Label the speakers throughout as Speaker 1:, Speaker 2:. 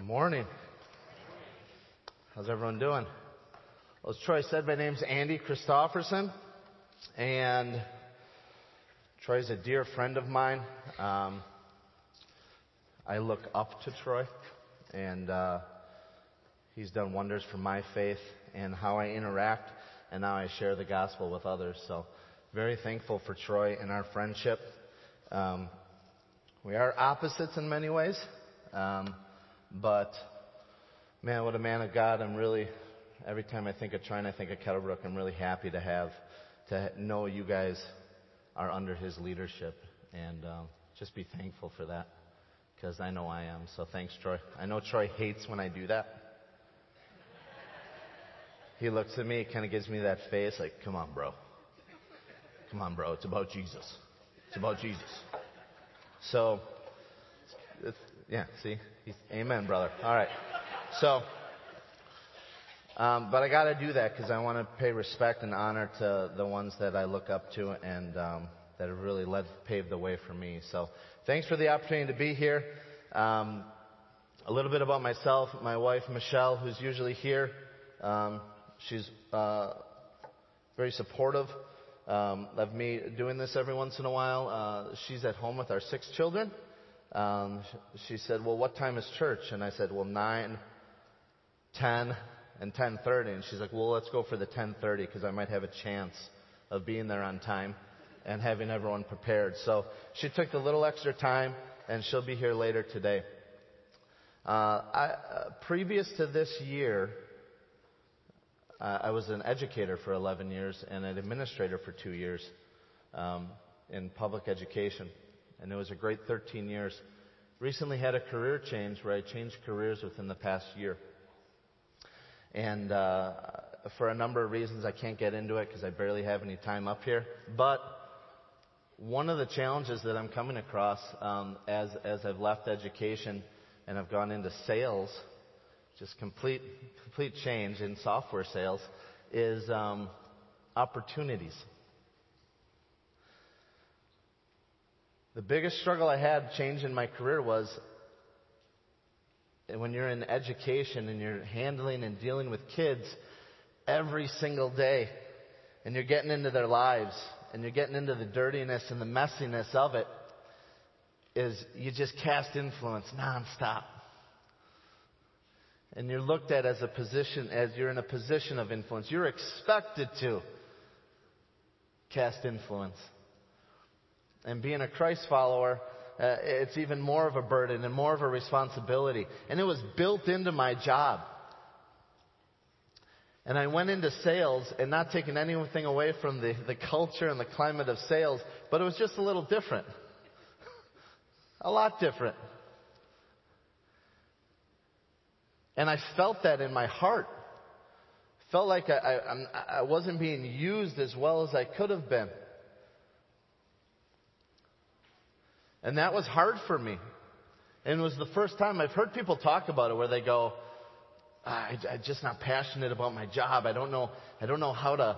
Speaker 1: Good morning. How's everyone doing? Well, as Troy said, my name's Andy Christofferson, and Troy's a dear friend of mine. Um, I look up to Troy, and uh, he's done wonders for my faith and how I interact and now I share the gospel with others. So, very thankful for Troy and our friendship. Um, we are opposites in many ways. Um, but man, what a man of God. I'm really, every time I think of Troy and I think of Kettlebrook, I'm really happy to have, to know you guys are under his leadership and um, just be thankful for that because I know I am. So thanks, Troy. I know Troy hates when I do that. He looks at me, kind of gives me that face like, come on, bro. Come on, bro. It's about Jesus. It's about Jesus. So, yeah, see? Amen, brother. All right. So, um, but I got to do that because I want to pay respect and honor to the ones that I look up to and um, that have really led, paved the way for me. So, thanks for the opportunity to be here. Um, a little bit about myself. My wife, Michelle, who's usually here, um, she's uh, very supportive um, of me doing this every once in a while. Uh, she's at home with our six children um, she said, "Well, what time is church?" And I said, "Well, nine, ten, and ten thirty." And she's like, "Well, let's go for the ten thirty because I might have a chance of being there on time and having everyone prepared." So she took a little extra time, and she'll be here later today. Uh, I, uh, previous to this year, uh, I was an educator for 11 years and an administrator for two years um, in public education and it was a great 13 years. Recently had a career change where I changed careers within the past year. And uh, for a number of reasons, I can't get into it because I barely have any time up here. But one of the challenges that I'm coming across um, as, as I've left education and I've gone into sales, just complete, complete change in software sales, is um, opportunities. The biggest struggle I had changing my career was when you're in education and you're handling and dealing with kids every single day and you're getting into their lives and you're getting into the dirtiness and the messiness of it is you just cast influence nonstop. And you're looked at as a position, as you're in a position of influence. You're expected to cast influence. And being a Christ follower, uh, it's even more of a burden and more of a responsibility. And it was built into my job. And I went into sales and not taking anything away from the, the culture and the climate of sales, but it was just a little different. a lot different. And I felt that in my heart. Felt like I, I, I wasn't being used as well as I could have been. And that was hard for me. And it was the first time I've heard people talk about it where they go, I, am just not passionate about my job. I don't know, I don't know how to,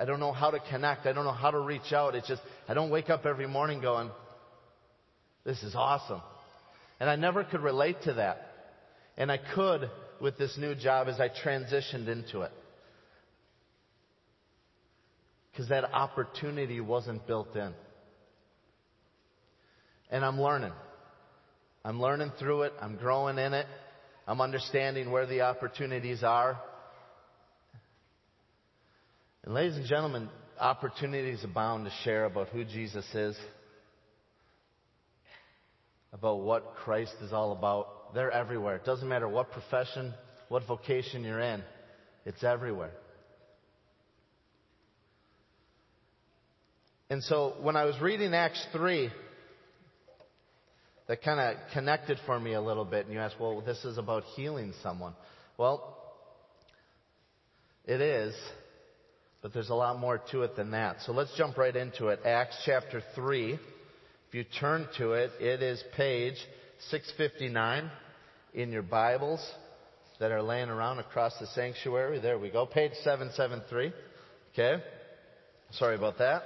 Speaker 1: I don't know how to connect. I don't know how to reach out. It's just, I don't wake up every morning going, this is awesome. And I never could relate to that. And I could with this new job as I transitioned into it. Because that opportunity wasn't built in. And I'm learning. I'm learning through it. I'm growing in it. I'm understanding where the opportunities are. And ladies and gentlemen, opportunities abound to share about who Jesus is, about what Christ is all about. They're everywhere. It doesn't matter what profession, what vocation you're in. It's everywhere. And so when I was reading Acts 3, that kind of connected for me a little bit. And you ask, well, this is about healing someone. Well, it is, but there's a lot more to it than that. So let's jump right into it. Acts chapter 3. If you turn to it, it is page 659 in your Bibles that are laying around across the sanctuary. There we go. Page 773. Okay. Sorry about that.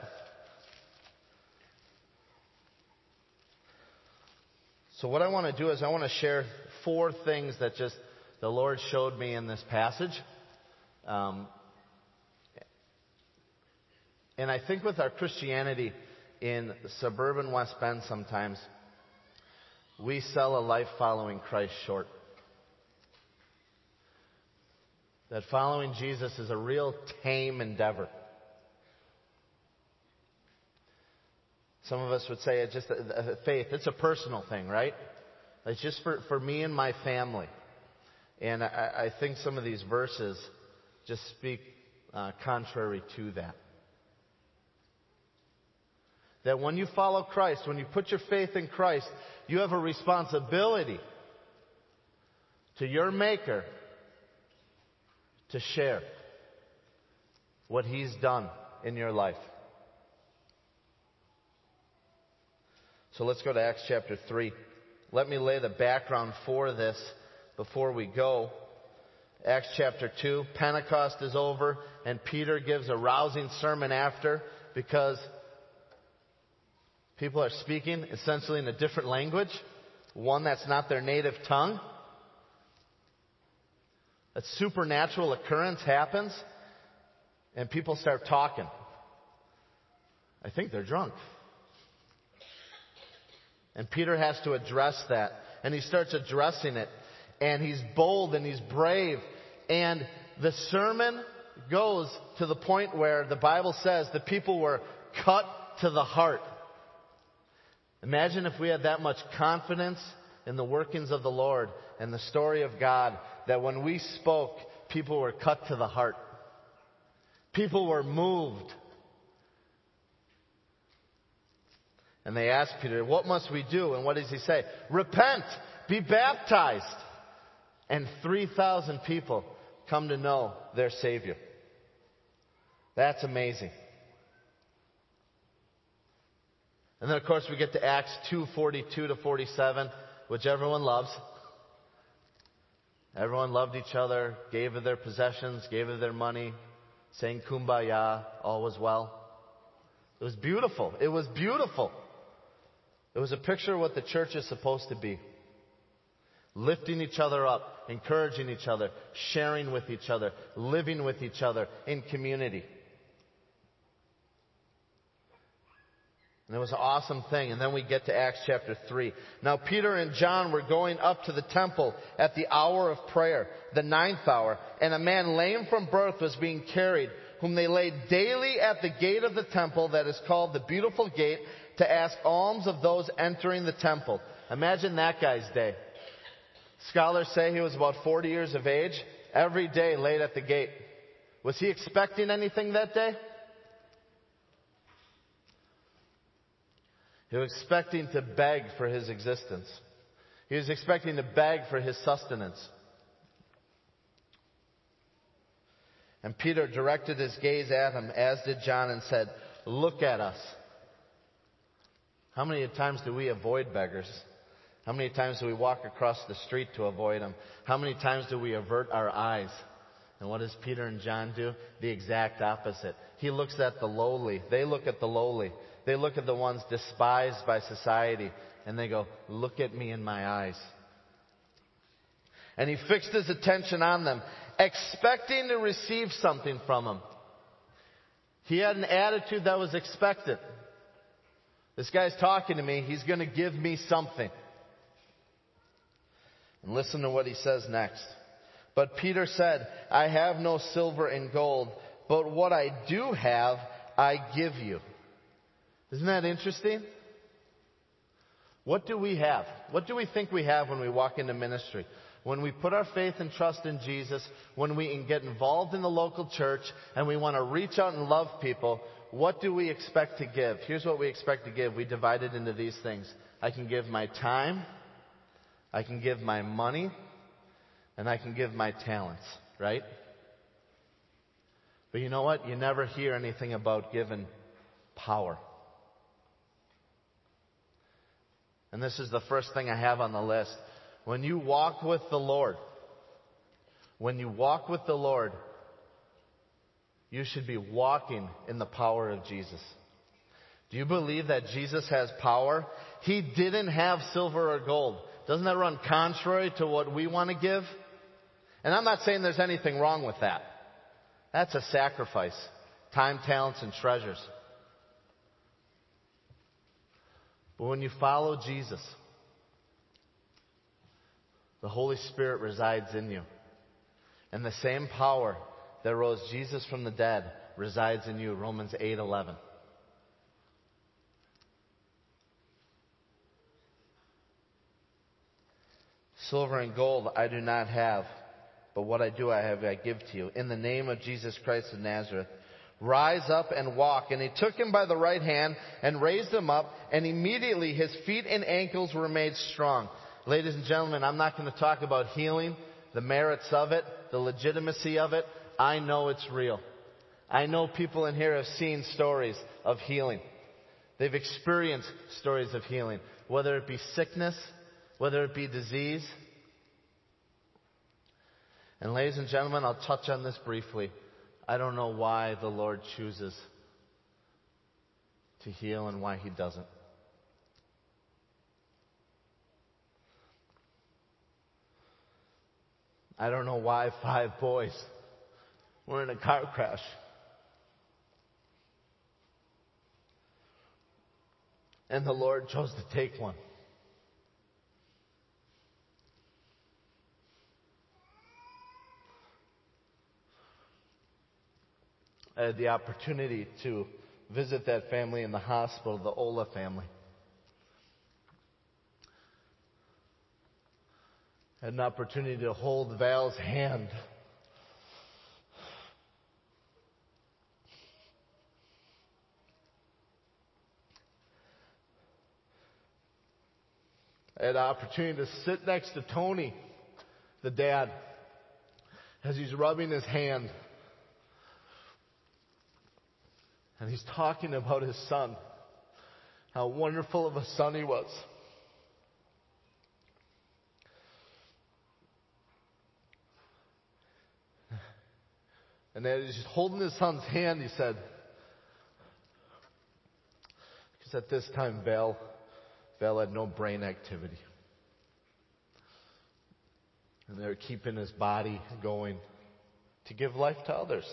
Speaker 1: So what I want to do is I want to share four things that just the Lord showed me in this passage. Um, and I think with our Christianity in suburban West Bend sometimes, we sell a life following Christ short. That following Jesus is a real tame endeavor. Some of us would say it's just a, a faith. It's a personal thing, right? It's just for, for me and my family. And I, I think some of these verses just speak uh, contrary to that. That when you follow Christ, when you put your faith in Christ, you have a responsibility to your Maker to share what He's done in your life. So let's go to Acts chapter 3. Let me lay the background for this before we go. Acts chapter 2, Pentecost is over, and Peter gives a rousing sermon after because people are speaking essentially in a different language, one that's not their native tongue. A supernatural occurrence happens, and people start talking. I think they're drunk. And Peter has to address that. And he starts addressing it. And he's bold and he's brave. And the sermon goes to the point where the Bible says the people were cut to the heart. Imagine if we had that much confidence in the workings of the Lord and the story of God that when we spoke, people were cut to the heart. People were moved. And they asked Peter, What must we do? And what does he say? Repent, be baptized. And 3,000 people come to know their Savior. That's amazing. And then, of course, we get to Acts 2 42 to 47, which everyone loves. Everyone loved each other, gave of their possessions, gave of their money, saying kumbaya, all was well. It was beautiful. It was beautiful. It was a picture of what the church is supposed to be. Lifting each other up, encouraging each other, sharing with each other, living with each other in community. And it was an awesome thing. And then we get to Acts chapter 3. Now Peter and John were going up to the temple at the hour of prayer, the ninth hour, and a man lame from birth was being carried, whom they laid daily at the gate of the temple that is called the beautiful gate to ask alms of those entering the temple. Imagine that guy's day. Scholars say he was about 40 years of age, every day laid at the gate. Was he expecting anything that day? He was expecting to beg for his existence. He was expecting to beg for his sustenance. And Peter directed his gaze at him, as did John, and said, Look at us. How many times do we avoid beggars? How many times do we walk across the street to avoid them? How many times do we avert our eyes? And what does Peter and John do? The exact opposite. He looks at the lowly. They look at the lowly. They look at the ones despised by society and they go, look at me in my eyes. And he fixed his attention on them, expecting to receive something from them. He had an attitude that was expected. This guy's talking to me. He's going to give me something. And listen to what he says next. But Peter said, I have no silver and gold, but what I do have, I give you. Isn't that interesting? What do we have? What do we think we have when we walk into ministry? When we put our faith and trust in Jesus, when we get involved in the local church and we want to reach out and love people, what do we expect to give? Here's what we expect to give. We divide it into these things. I can give my time, I can give my money, and I can give my talents, right? But you know what? You never hear anything about giving power. And this is the first thing I have on the list. When you walk with the Lord, when you walk with the Lord, you should be walking in the power of Jesus. Do you believe that Jesus has power? He didn't have silver or gold. doesn't that run contrary to what we want to give? And I'm not saying there's anything wrong with that. That's a sacrifice. Time, talents, and treasures. But when you follow Jesus, the Holy Spirit resides in you. And the same power that rose Jesus from the dead resides in you. Romans 8:11. Silver and gold I do not have, but what I do I have I give to you. In the name of Jesus Christ of Nazareth, rise up and walk. And he took him by the right hand and raised him up, and immediately his feet and ankles were made strong. Ladies and gentlemen, I'm not going to talk about healing, the merits of it, the legitimacy of it. I know it's real. I know people in here have seen stories of healing. They've experienced stories of healing, whether it be sickness, whether it be disease. And ladies and gentlemen, I'll touch on this briefly. I don't know why the Lord chooses to heal and why He doesn't. I don't know why five boys were in a car crash. And the Lord chose to take one. I had the opportunity to visit that family in the hospital, the Ola family. I had an opportunity to hold Val's hand. An opportunity to sit next to Tony, the dad, as he's rubbing his hand. And he's talking about his son, how wonderful of a son he was. And as he's holding his son's hand, he said, because at this time, Val, Val had no brain activity. And they were keeping his body going to give life to others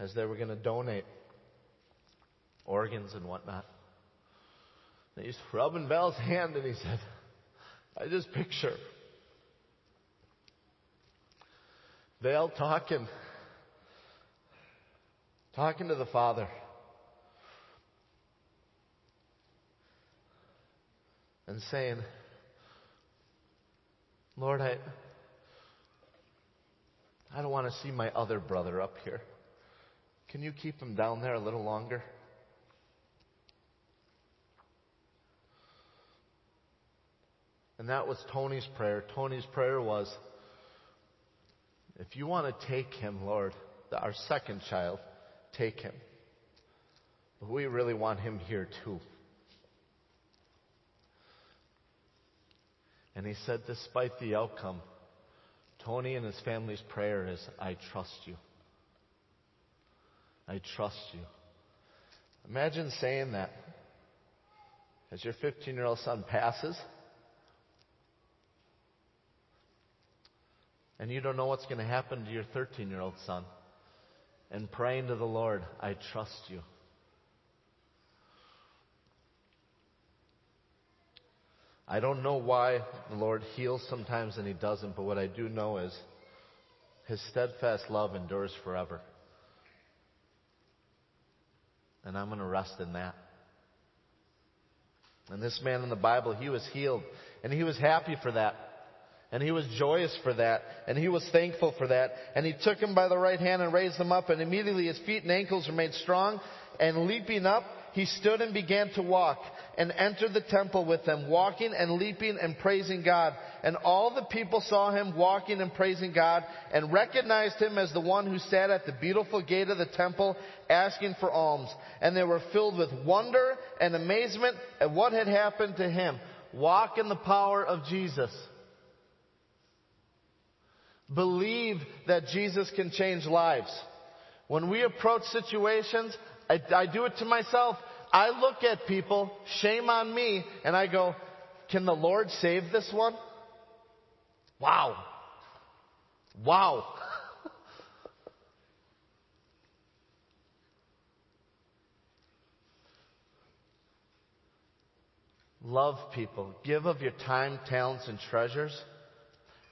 Speaker 1: as they were going to donate organs and whatnot. And he's rubbing Val's hand and he said, I just picture Val talking, talking to the Father. And saying, Lord, I, I don't want to see my other brother up here. Can you keep him down there a little longer? And that was Tony's prayer. Tony's prayer was, if you want to take him, Lord, our second child, take him. But we really want him here too. And he said, despite the outcome, Tony and his family's prayer is, I trust you. I trust you. Imagine saying that as your 15 year old son passes and you don't know what's going to happen to your 13 year old son and praying to the Lord, I trust you. I don't know why the Lord heals sometimes and He doesn't, but what I do know is His steadfast love endures forever. And I'm going to rest in that. And this man in the Bible, he was healed. And he was happy for that. And he was joyous for that. And he was thankful for that. And he took him by the right hand and raised him up. And immediately his feet and ankles were made strong. And leaping up, he stood and began to walk and entered the temple with them, walking and leaping and praising God. And all the people saw him walking and praising God and recognized him as the one who sat at the beautiful gate of the temple asking for alms. And they were filled with wonder and amazement at what had happened to him. Walk in the power of Jesus. Believe that Jesus can change lives. When we approach situations, I, I do it to myself. I look at people, shame on me, and I go, can the Lord save this one? Wow. Wow. Love people. Give of your time, talents, and treasures.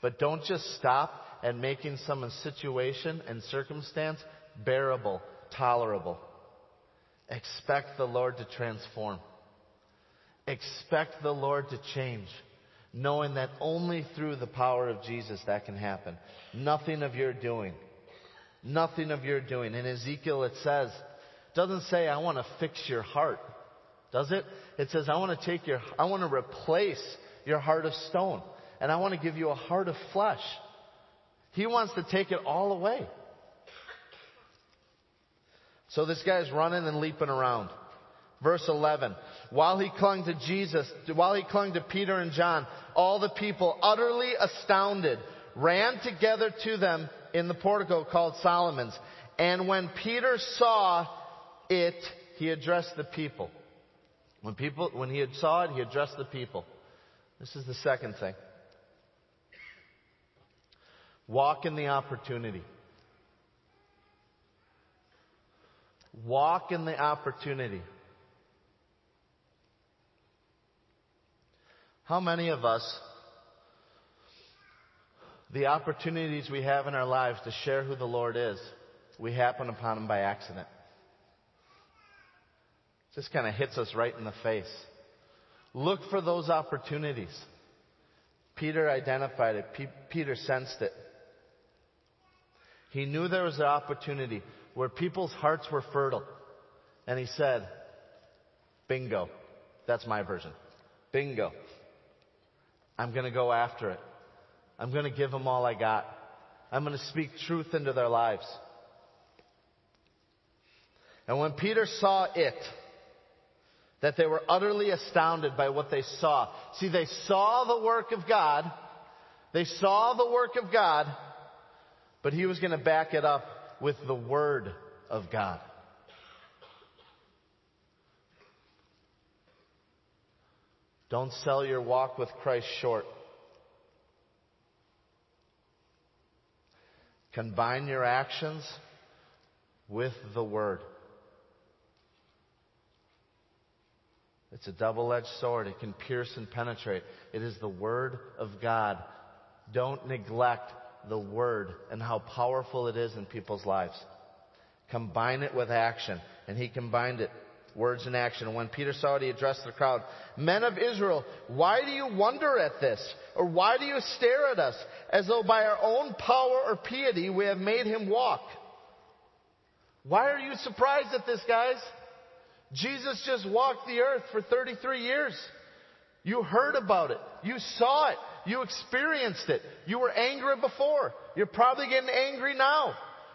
Speaker 1: But don't just stop at making some situation and circumstance bearable, tolerable. Expect the Lord to transform. Expect the Lord to change, knowing that only through the power of Jesus that can happen. Nothing of your doing. Nothing of your doing. In Ezekiel it says, doesn't say, I want to fix your heart. Does it? It says, I want to take your, I want to replace your heart of stone. And I want to give you a heart of flesh. He wants to take it all away. So this guy's running and leaping around. Verse 11. While he clung to Jesus, while he clung to Peter and John, all the people, utterly astounded, ran together to them in the portico called Solomon's. And when Peter saw it, he addressed the people. When people, when he had saw it, he addressed the people. This is the second thing. Walk in the opportunity. Walk in the opportunity. How many of us, the opportunities we have in our lives to share who the Lord is, we happen upon them by accident? Just kind of hits us right in the face. Look for those opportunities. Peter identified it. P- Peter sensed it. He knew there was an opportunity where people's hearts were fertile. And he said, bingo. That's my version. Bingo. I'm going to go after it. I'm going to give them all I got. I'm going to speak truth into their lives. And when Peter saw it, that they were utterly astounded by what they saw. See, they saw the work of God. They saw the work of God, but he was going to back it up with the Word of God. Don't sell your walk with Christ short. Combine your actions with the Word. It's a double edged sword. It can pierce and penetrate. It is the Word of God. Don't neglect the Word and how powerful it is in people's lives. Combine it with action. And he combined it. Words and action. And when Peter saw it, he addressed the crowd. Men of Israel, why do you wonder at this? Or why do you stare at us as though by our own power or piety we have made him walk? Why are you surprised at this, guys? Jesus just walked the earth for 33 years. You heard about it. You saw it. You experienced it. You were angry before. You're probably getting angry now.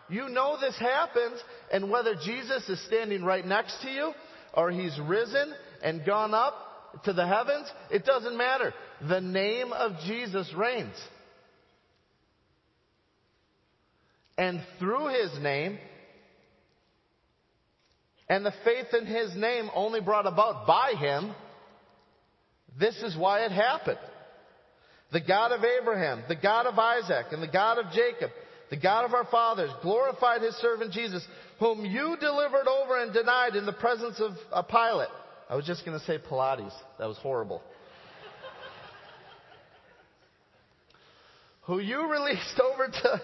Speaker 1: You know this happens, and whether Jesus is standing right next to you, or he's risen and gone up to the heavens, it doesn't matter. The name of Jesus reigns. And through his name, and the faith in his name only brought about by him, this is why it happened. The God of Abraham, the God of Isaac, and the God of Jacob, the God of our fathers, glorified his servant Jesus, whom you delivered over and denied in the presence of a Pilate. I was just going to say Pilates. That was horrible. who you released over to,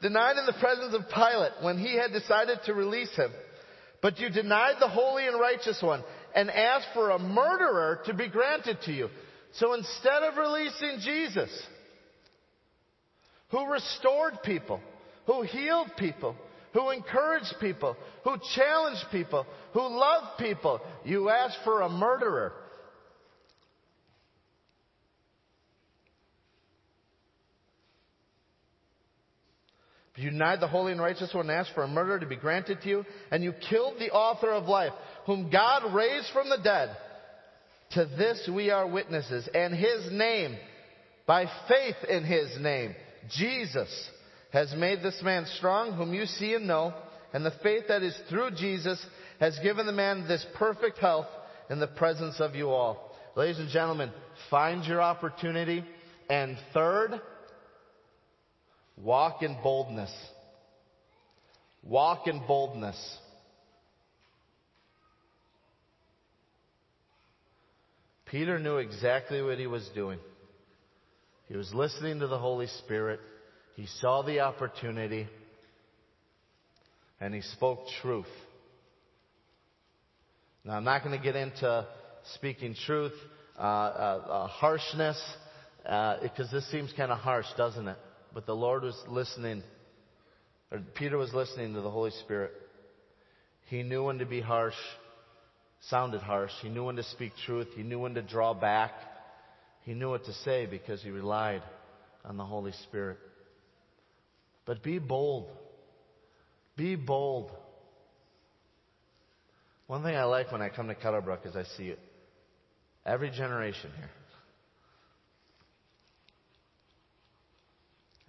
Speaker 1: denied in the presence of Pilate when he had decided to release him. But you denied the holy and righteous one and asked for a murderer to be granted to you. So instead of releasing Jesus, who restored people, who healed people, who encouraged people, who challenged people, who loved people, you asked for a murderer. You denied the holy and righteous one and asked for a murderer to be granted to you, and you killed the author of life, whom God raised from the dead. To this we are witnesses, and his name, by faith in his name, Jesus, has made this man strong, whom you see and know, and the faith that is through Jesus has given the man this perfect health in the presence of you all. Ladies and gentlemen, find your opportunity. And third, walk in boldness. Walk in boldness. Peter knew exactly what he was doing. He was listening to the Holy Spirit. He saw the opportunity and he spoke truth. Now, I'm not going to get into speaking truth, uh, uh, uh, harshness, because uh, this seems kind of harsh, doesn't it? But the Lord was listening, or Peter was listening to the Holy Spirit. He knew when to be harsh, sounded harsh. He knew when to speak truth. He knew when to draw back. He knew what to say because he relied on the Holy Spirit. But be bold. Be bold. One thing I like when I come to Kettlebrook is I see it. Every generation here.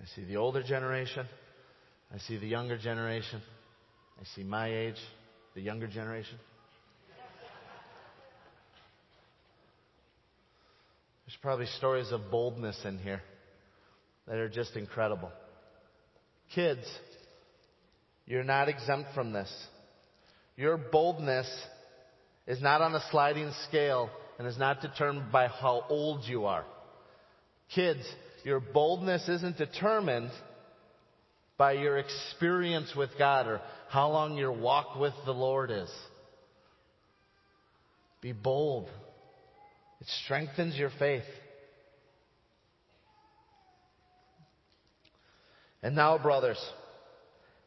Speaker 1: I see the older generation. I see the younger generation. I see my age, the younger generation. Probably stories of boldness in here that are just incredible. Kids, you're not exempt from this. Your boldness is not on a sliding scale and is not determined by how old you are. Kids, your boldness isn't determined by your experience with God or how long your walk with the Lord is. Be bold. It strengthens your faith. And now, brothers,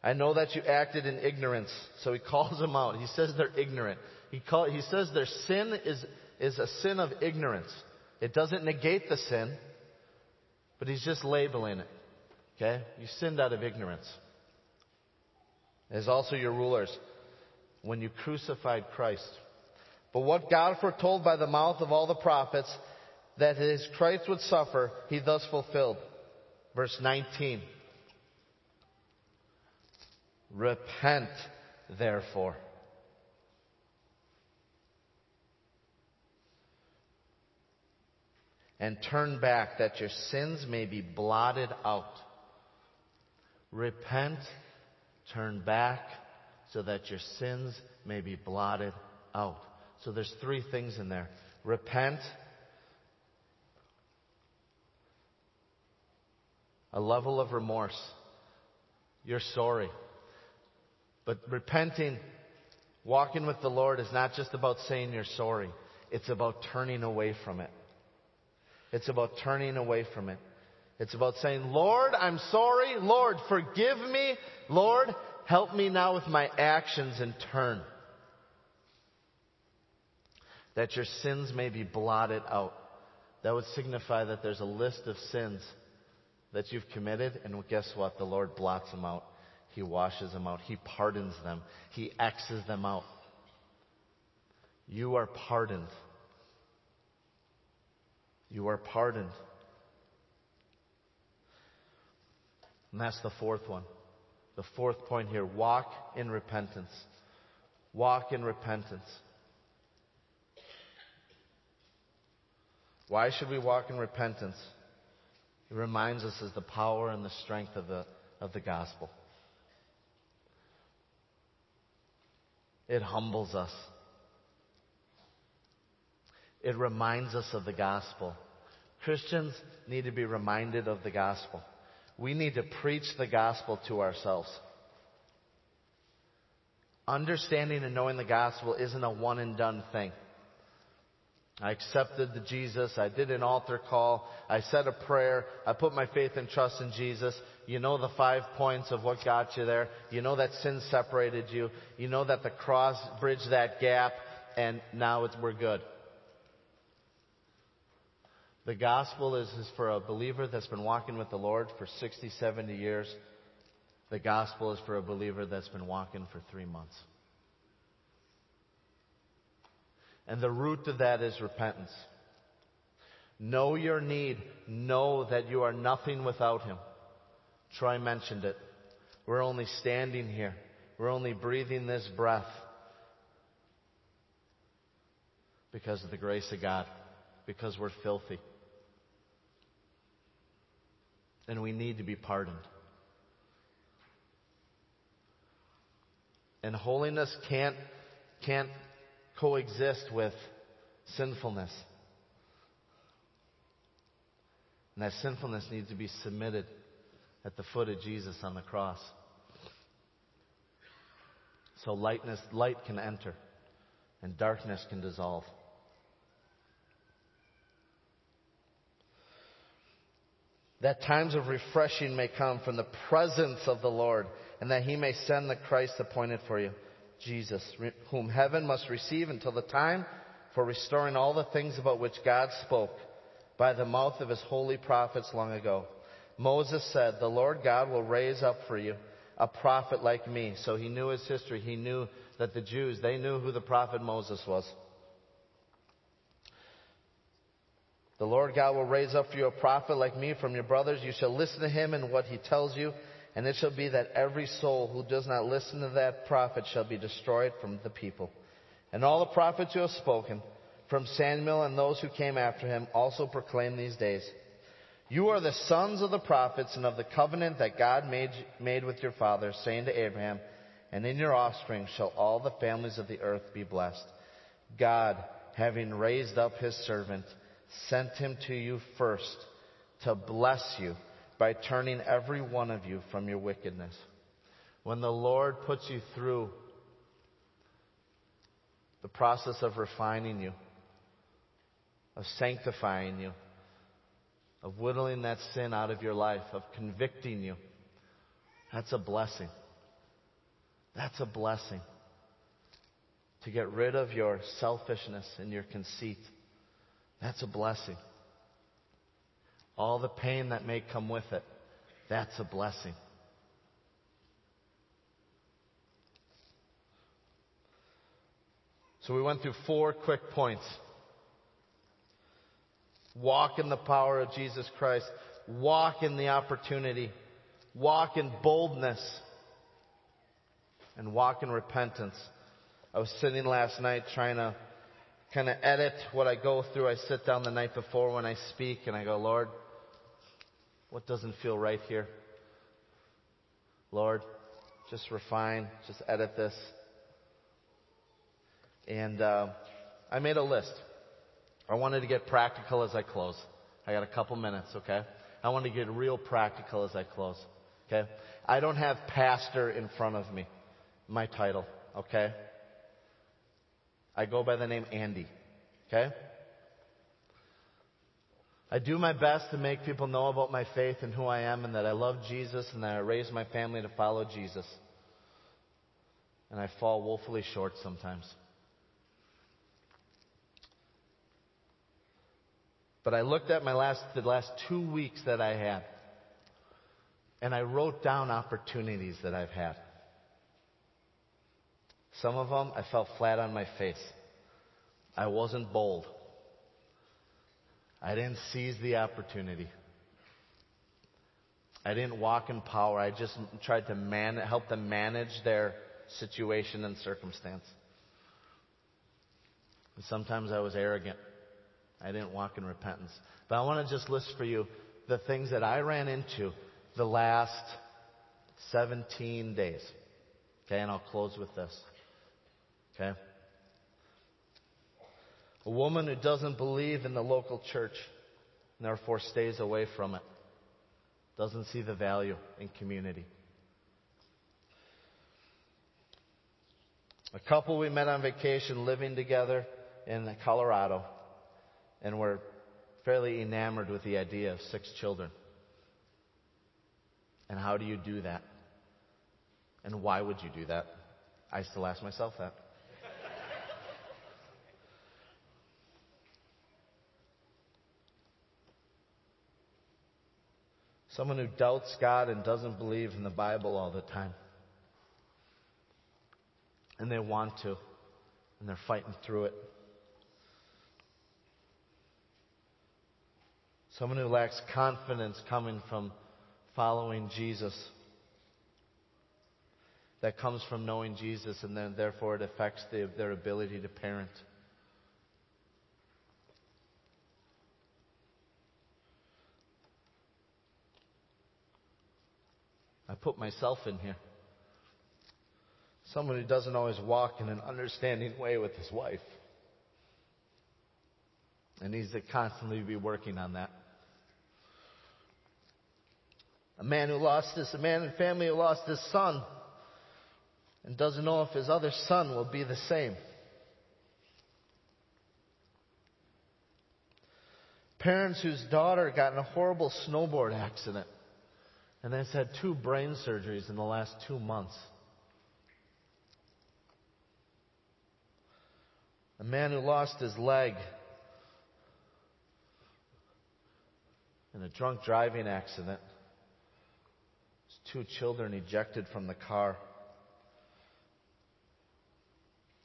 Speaker 1: I know that you acted in ignorance. So he calls them out. He says they're ignorant. He, call, he says their sin is, is a sin of ignorance. It doesn't negate the sin, but he's just labeling it. Okay? You sinned out of ignorance. As also your rulers when you crucified Christ. But what God foretold by the mouth of all the prophets that his Christ would suffer, he thus fulfilled. Verse 19. Repent, therefore. And turn back that your sins may be blotted out. Repent, turn back so that your sins may be blotted out. So there's three things in there. Repent, a level of remorse. You're sorry. But repenting, walking with the Lord is not just about saying you're sorry. It's about turning away from it. It's about turning away from it. It's about saying, Lord, I'm sorry. Lord, forgive me. Lord, help me now with my actions and turn. That your sins may be blotted out. That would signify that there's a list of sins that you've committed, and guess what? The Lord blots them out. He washes them out. He pardons them. He X's them out. You are pardoned. You are pardoned. And that's the fourth one. The fourth point here walk in repentance. Walk in repentance. Why should we walk in repentance? It reminds us of the power and the strength of the, of the gospel. It humbles us. It reminds us of the gospel. Christians need to be reminded of the gospel. We need to preach the gospel to ourselves. Understanding and knowing the gospel isn't a one and done thing. I accepted the Jesus. I did an altar call. I said a prayer. I put my faith and trust in Jesus. You know the five points of what got you there. You know that sin separated you. You know that the cross bridged that gap and now we're good. The gospel is, is for a believer that's been walking with the Lord for 60, 70 years. The gospel is for a believer that's been walking for three months. And the root of that is repentance. Know your need. Know that you are nothing without Him. Troy mentioned it. We're only standing here. We're only breathing this breath because of the grace of God. because we're filthy. And we need to be pardoned. And holiness can't, can't coexist with sinfulness. And that sinfulness needs to be submitted at the foot of Jesus on the cross. So lightness, light can enter and darkness can dissolve. That times of refreshing may come from the presence of the Lord, and that he may send the Christ appointed for you, Jesus, whom heaven must receive until the time for restoring all the things about which God spoke by the mouth of his holy prophets long ago. Moses said, The Lord God will raise up for you a prophet like me. So he knew his history. He knew that the Jews, they knew who the prophet Moses was. The Lord God will raise up for you a prophet like me from your brothers. You shall listen to him and what he tells you. And it shall be that every soul who does not listen to that prophet shall be destroyed from the people. And all the prophets who have spoken, from Samuel and those who came after him, also proclaim these days. You are the sons of the prophets and of the covenant that God made, made with your fathers, saying to Abraham, and in your offspring shall all the families of the earth be blessed. God, having raised up his servant, sent him to you first to bless you by turning every one of you from your wickedness. When the Lord puts you through the process of refining you, of sanctifying you, of whittling that sin out of your life, of convicting you, that's a blessing. That's a blessing. To get rid of your selfishness and your conceit. That's a blessing. All the pain that may come with it, that's a blessing. So we went through four quick points. Walk in the power of Jesus Christ. Walk in the opportunity. Walk in boldness. And walk in repentance. I was sitting last night trying to kind of edit what I go through. I sit down the night before when I speak and I go, Lord, what doesn't feel right here? Lord, just refine, just edit this. And uh, I made a list. I wanted to get practical as I close. I got a couple minutes, okay? I want to get real practical as I close, okay? I don't have pastor in front of me, my title, okay? I go by the name Andy. Okay? I do my best to make people know about my faith and who I am and that I love Jesus and that I raised my family to follow Jesus. And I fall woefully short sometimes. But I looked at my last, the last two weeks that I had, and I wrote down opportunities that I've had. Some of them I fell flat on my face. I wasn't bold. I didn't seize the opportunity. I didn't walk in power. I just tried to man, help them manage their situation and circumstance. And sometimes I was arrogant. I didn't walk in repentance. But I want to just list for you the things that I ran into the last 17 days. Okay, and I'll close with this. Okay? A woman who doesn't believe in the local church and therefore stays away from it. Doesn't see the value in community. A couple we met on vacation living together in Colorado and were fairly enamored with the idea of six children. And how do you do that? And why would you do that? I still ask myself that. Someone who doubts God and doesn't believe in the Bible all the time. And they want to, and they're fighting through it. Someone who lacks confidence coming from following Jesus. That comes from knowing Jesus, and then therefore it affects the, their ability to parent. Put myself in here. Someone who doesn't always walk in an understanding way with his wife. And needs to constantly be working on that. A man who lost his, a man in family who lost his son and doesn't know if his other son will be the same. Parents whose daughter got in a horrible snowboard accident and has had two brain surgeries in the last two months. A man who lost his leg in a drunk driving accident. His two children ejected from the car.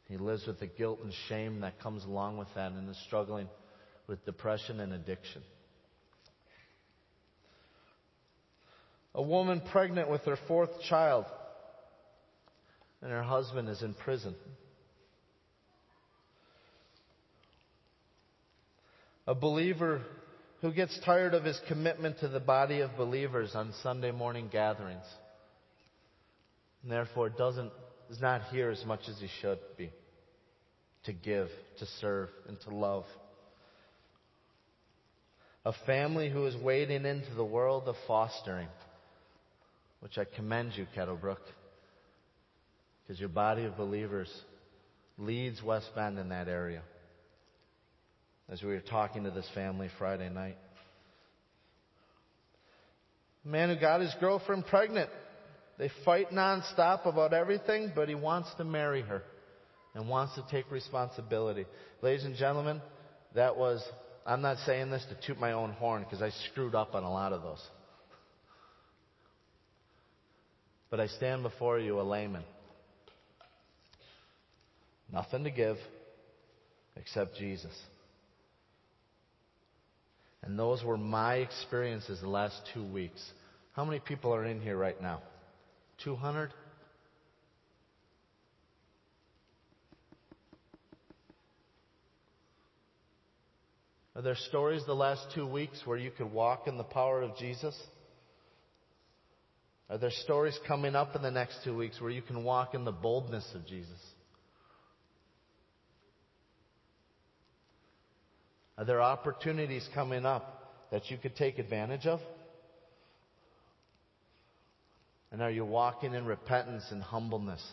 Speaker 1: He lives with the guilt and shame that comes along with that and is struggling with depression and addiction. A woman pregnant with her fourth child, and her husband is in prison. A believer who gets tired of his commitment to the body of believers on Sunday morning gatherings, and therefore doesn't, is not here as much as he should be to give, to serve, and to love a family who is wading into the world of fostering, which I commend you, Kettlebrook, because your body of believers leads West Bend in that area. As we were talking to this family Friday night. A man who got his girlfriend pregnant. They fight nonstop about everything, but he wants to marry her and wants to take responsibility. Ladies and gentlemen, that was I'm not saying this to toot my own horn because I screwed up on a lot of those. But I stand before you a layman. Nothing to give except Jesus. And those were my experiences the last two weeks. How many people are in here right now? 200? Are there stories the last two weeks where you could walk in the power of Jesus? Are there stories coming up in the next two weeks where you can walk in the boldness of Jesus? Are there opportunities coming up that you could take advantage of? And are you walking in repentance and humbleness?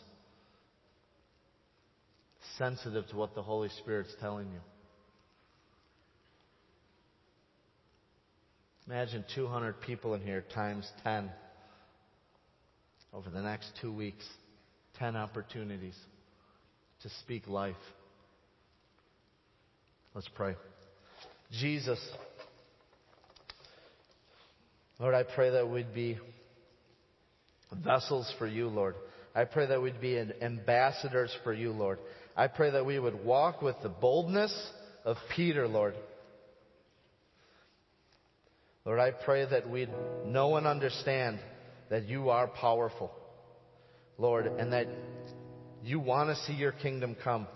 Speaker 1: Sensitive to what the Holy Spirit's telling you. Imagine 200 people in here times 10 over the next two weeks. 10 opportunities to speak life. Let's pray. Jesus, Lord, I pray that we'd be vessels for you, Lord. I pray that we'd be ambassadors for you, Lord. I pray that we would walk with the boldness of Peter, Lord. Lord, I pray that we'd know and understand that you are powerful, Lord, and that you want to see your kingdom come.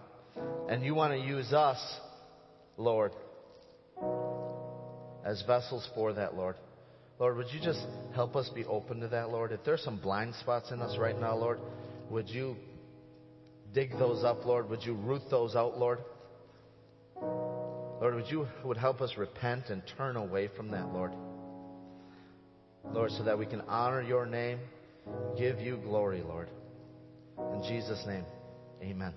Speaker 1: And you want to use us, Lord, as vessels for that, Lord. Lord, would you just help us be open to that, Lord? If there's some blind spots in us right now, Lord, would you dig those up, Lord? Would you root those out, Lord? Lord, would you would help us repent and turn away from that, Lord? Lord, so that we can honor your name, give you glory, Lord. In Jesus' name, amen.